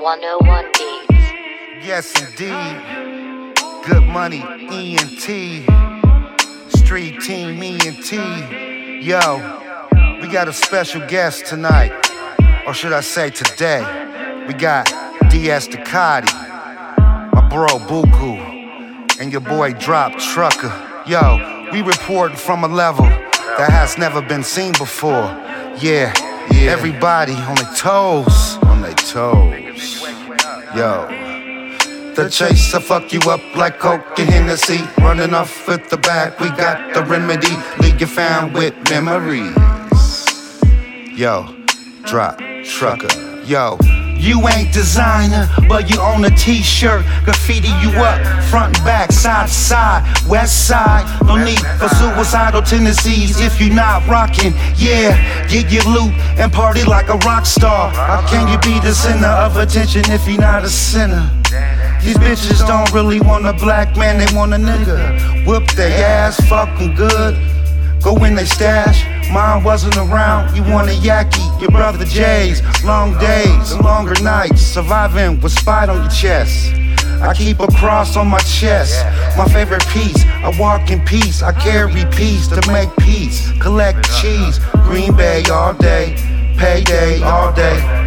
101 Beats. Yes, indeed. Good money, ENT. Street team, ENT. Yo, we got a special guest tonight. Or should I say today? We got DS Dakati, my bro Buku, and your boy Drop Trucker. Yo, we reporting from a level that has never been seen before. Yeah, yeah. Everybody on their toes. On their toes. Yo. The chase will fuck you up like Coke and Hennessy. Running off at the back, we got the remedy. Leave you found with memories. Yo, drop, trucker. Yo, you ain't designer, but you own a t-shirt. Graffiti you up, front back, side to side, west side. No need for suicidal tendencies if you not rocking. Yeah, get your loot and party like a rock star. How can you be the center of attention if you're not a sinner? These bitches don't really want a black man, they want a nigga. Whoop their ass, fuck 'em good. Go in they stash. Mine wasn't around. You want a yaki, your brother Jay's. Long days, and longer nights. Surviving with spite on your chest. I keep a cross on my chest. My favorite piece. I walk in peace. I carry peace to make peace. Collect cheese. Green Bay all day. Payday all day.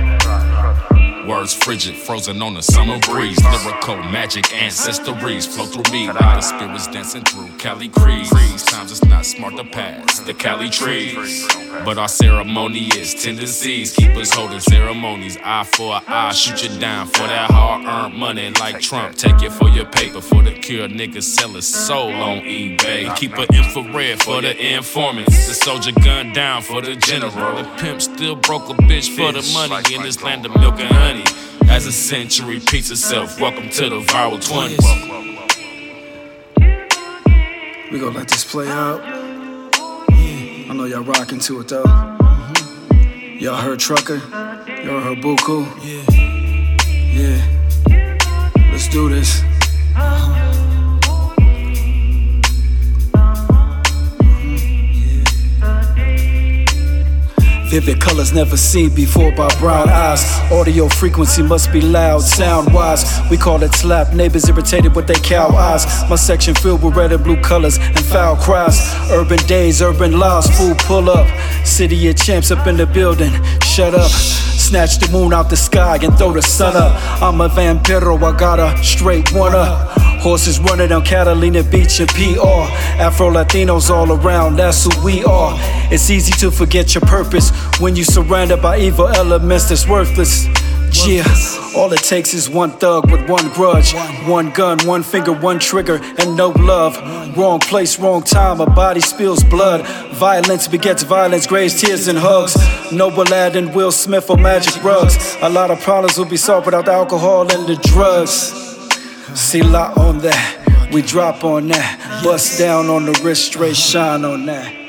Words frigid, frozen on the summer breeze. Lyrical magic ancestries flow through me like the spirits dancing through Cali Creek. Times it's not smart to pass the Cali trees. But our ceremony is tendencies. Keep us holding ceremonies. Eye for an eye, shoot you down for that hard earned money like Trump. Take it for your paper for the cure. Niggas sell his soul on eBay. Keep an infrared for the informants. The soldier gun down for the general. The pimp still broke a bitch for the money in this land of milk and honey. As a century repeats itself, welcome to the viral 20s. We gon' let this play out. I know y'all rockin' to it though. Mm-hmm. Y'all heard Trucker? Y'all heard Buku? Yeah. Let's do this. Uh-huh. Vivid colors never seen before by brown eyes. Audio frequency must be loud, sound wise. We call it slap. Neighbors irritated with their cow eyes. My section filled with red and blue colors and foul cries. Urban days, urban laws, fool pull up. City of champs up in the building. Shut up. Snatch the moon out the sky and throw the sun up. I'm a vampiro, I got a straight one up. Horses running on Catalina Beach and PR. Afro Latinos all around, that's who we are. It's easy to forget your purpose when you surrounded by evil elements that's worthless. Yeah, all it takes is one thug with one grudge, one gun, one finger, one trigger, and no love. Wrong place, wrong time, a body spills blood. Violence begets violence, graves, tears, and hugs. Noble lad and Will Smith or Magic Rugs. A lot of problems will be solved without the alcohol and the drugs. See lot on that, we drop on that. Bust down on the wrist, straight shine on that.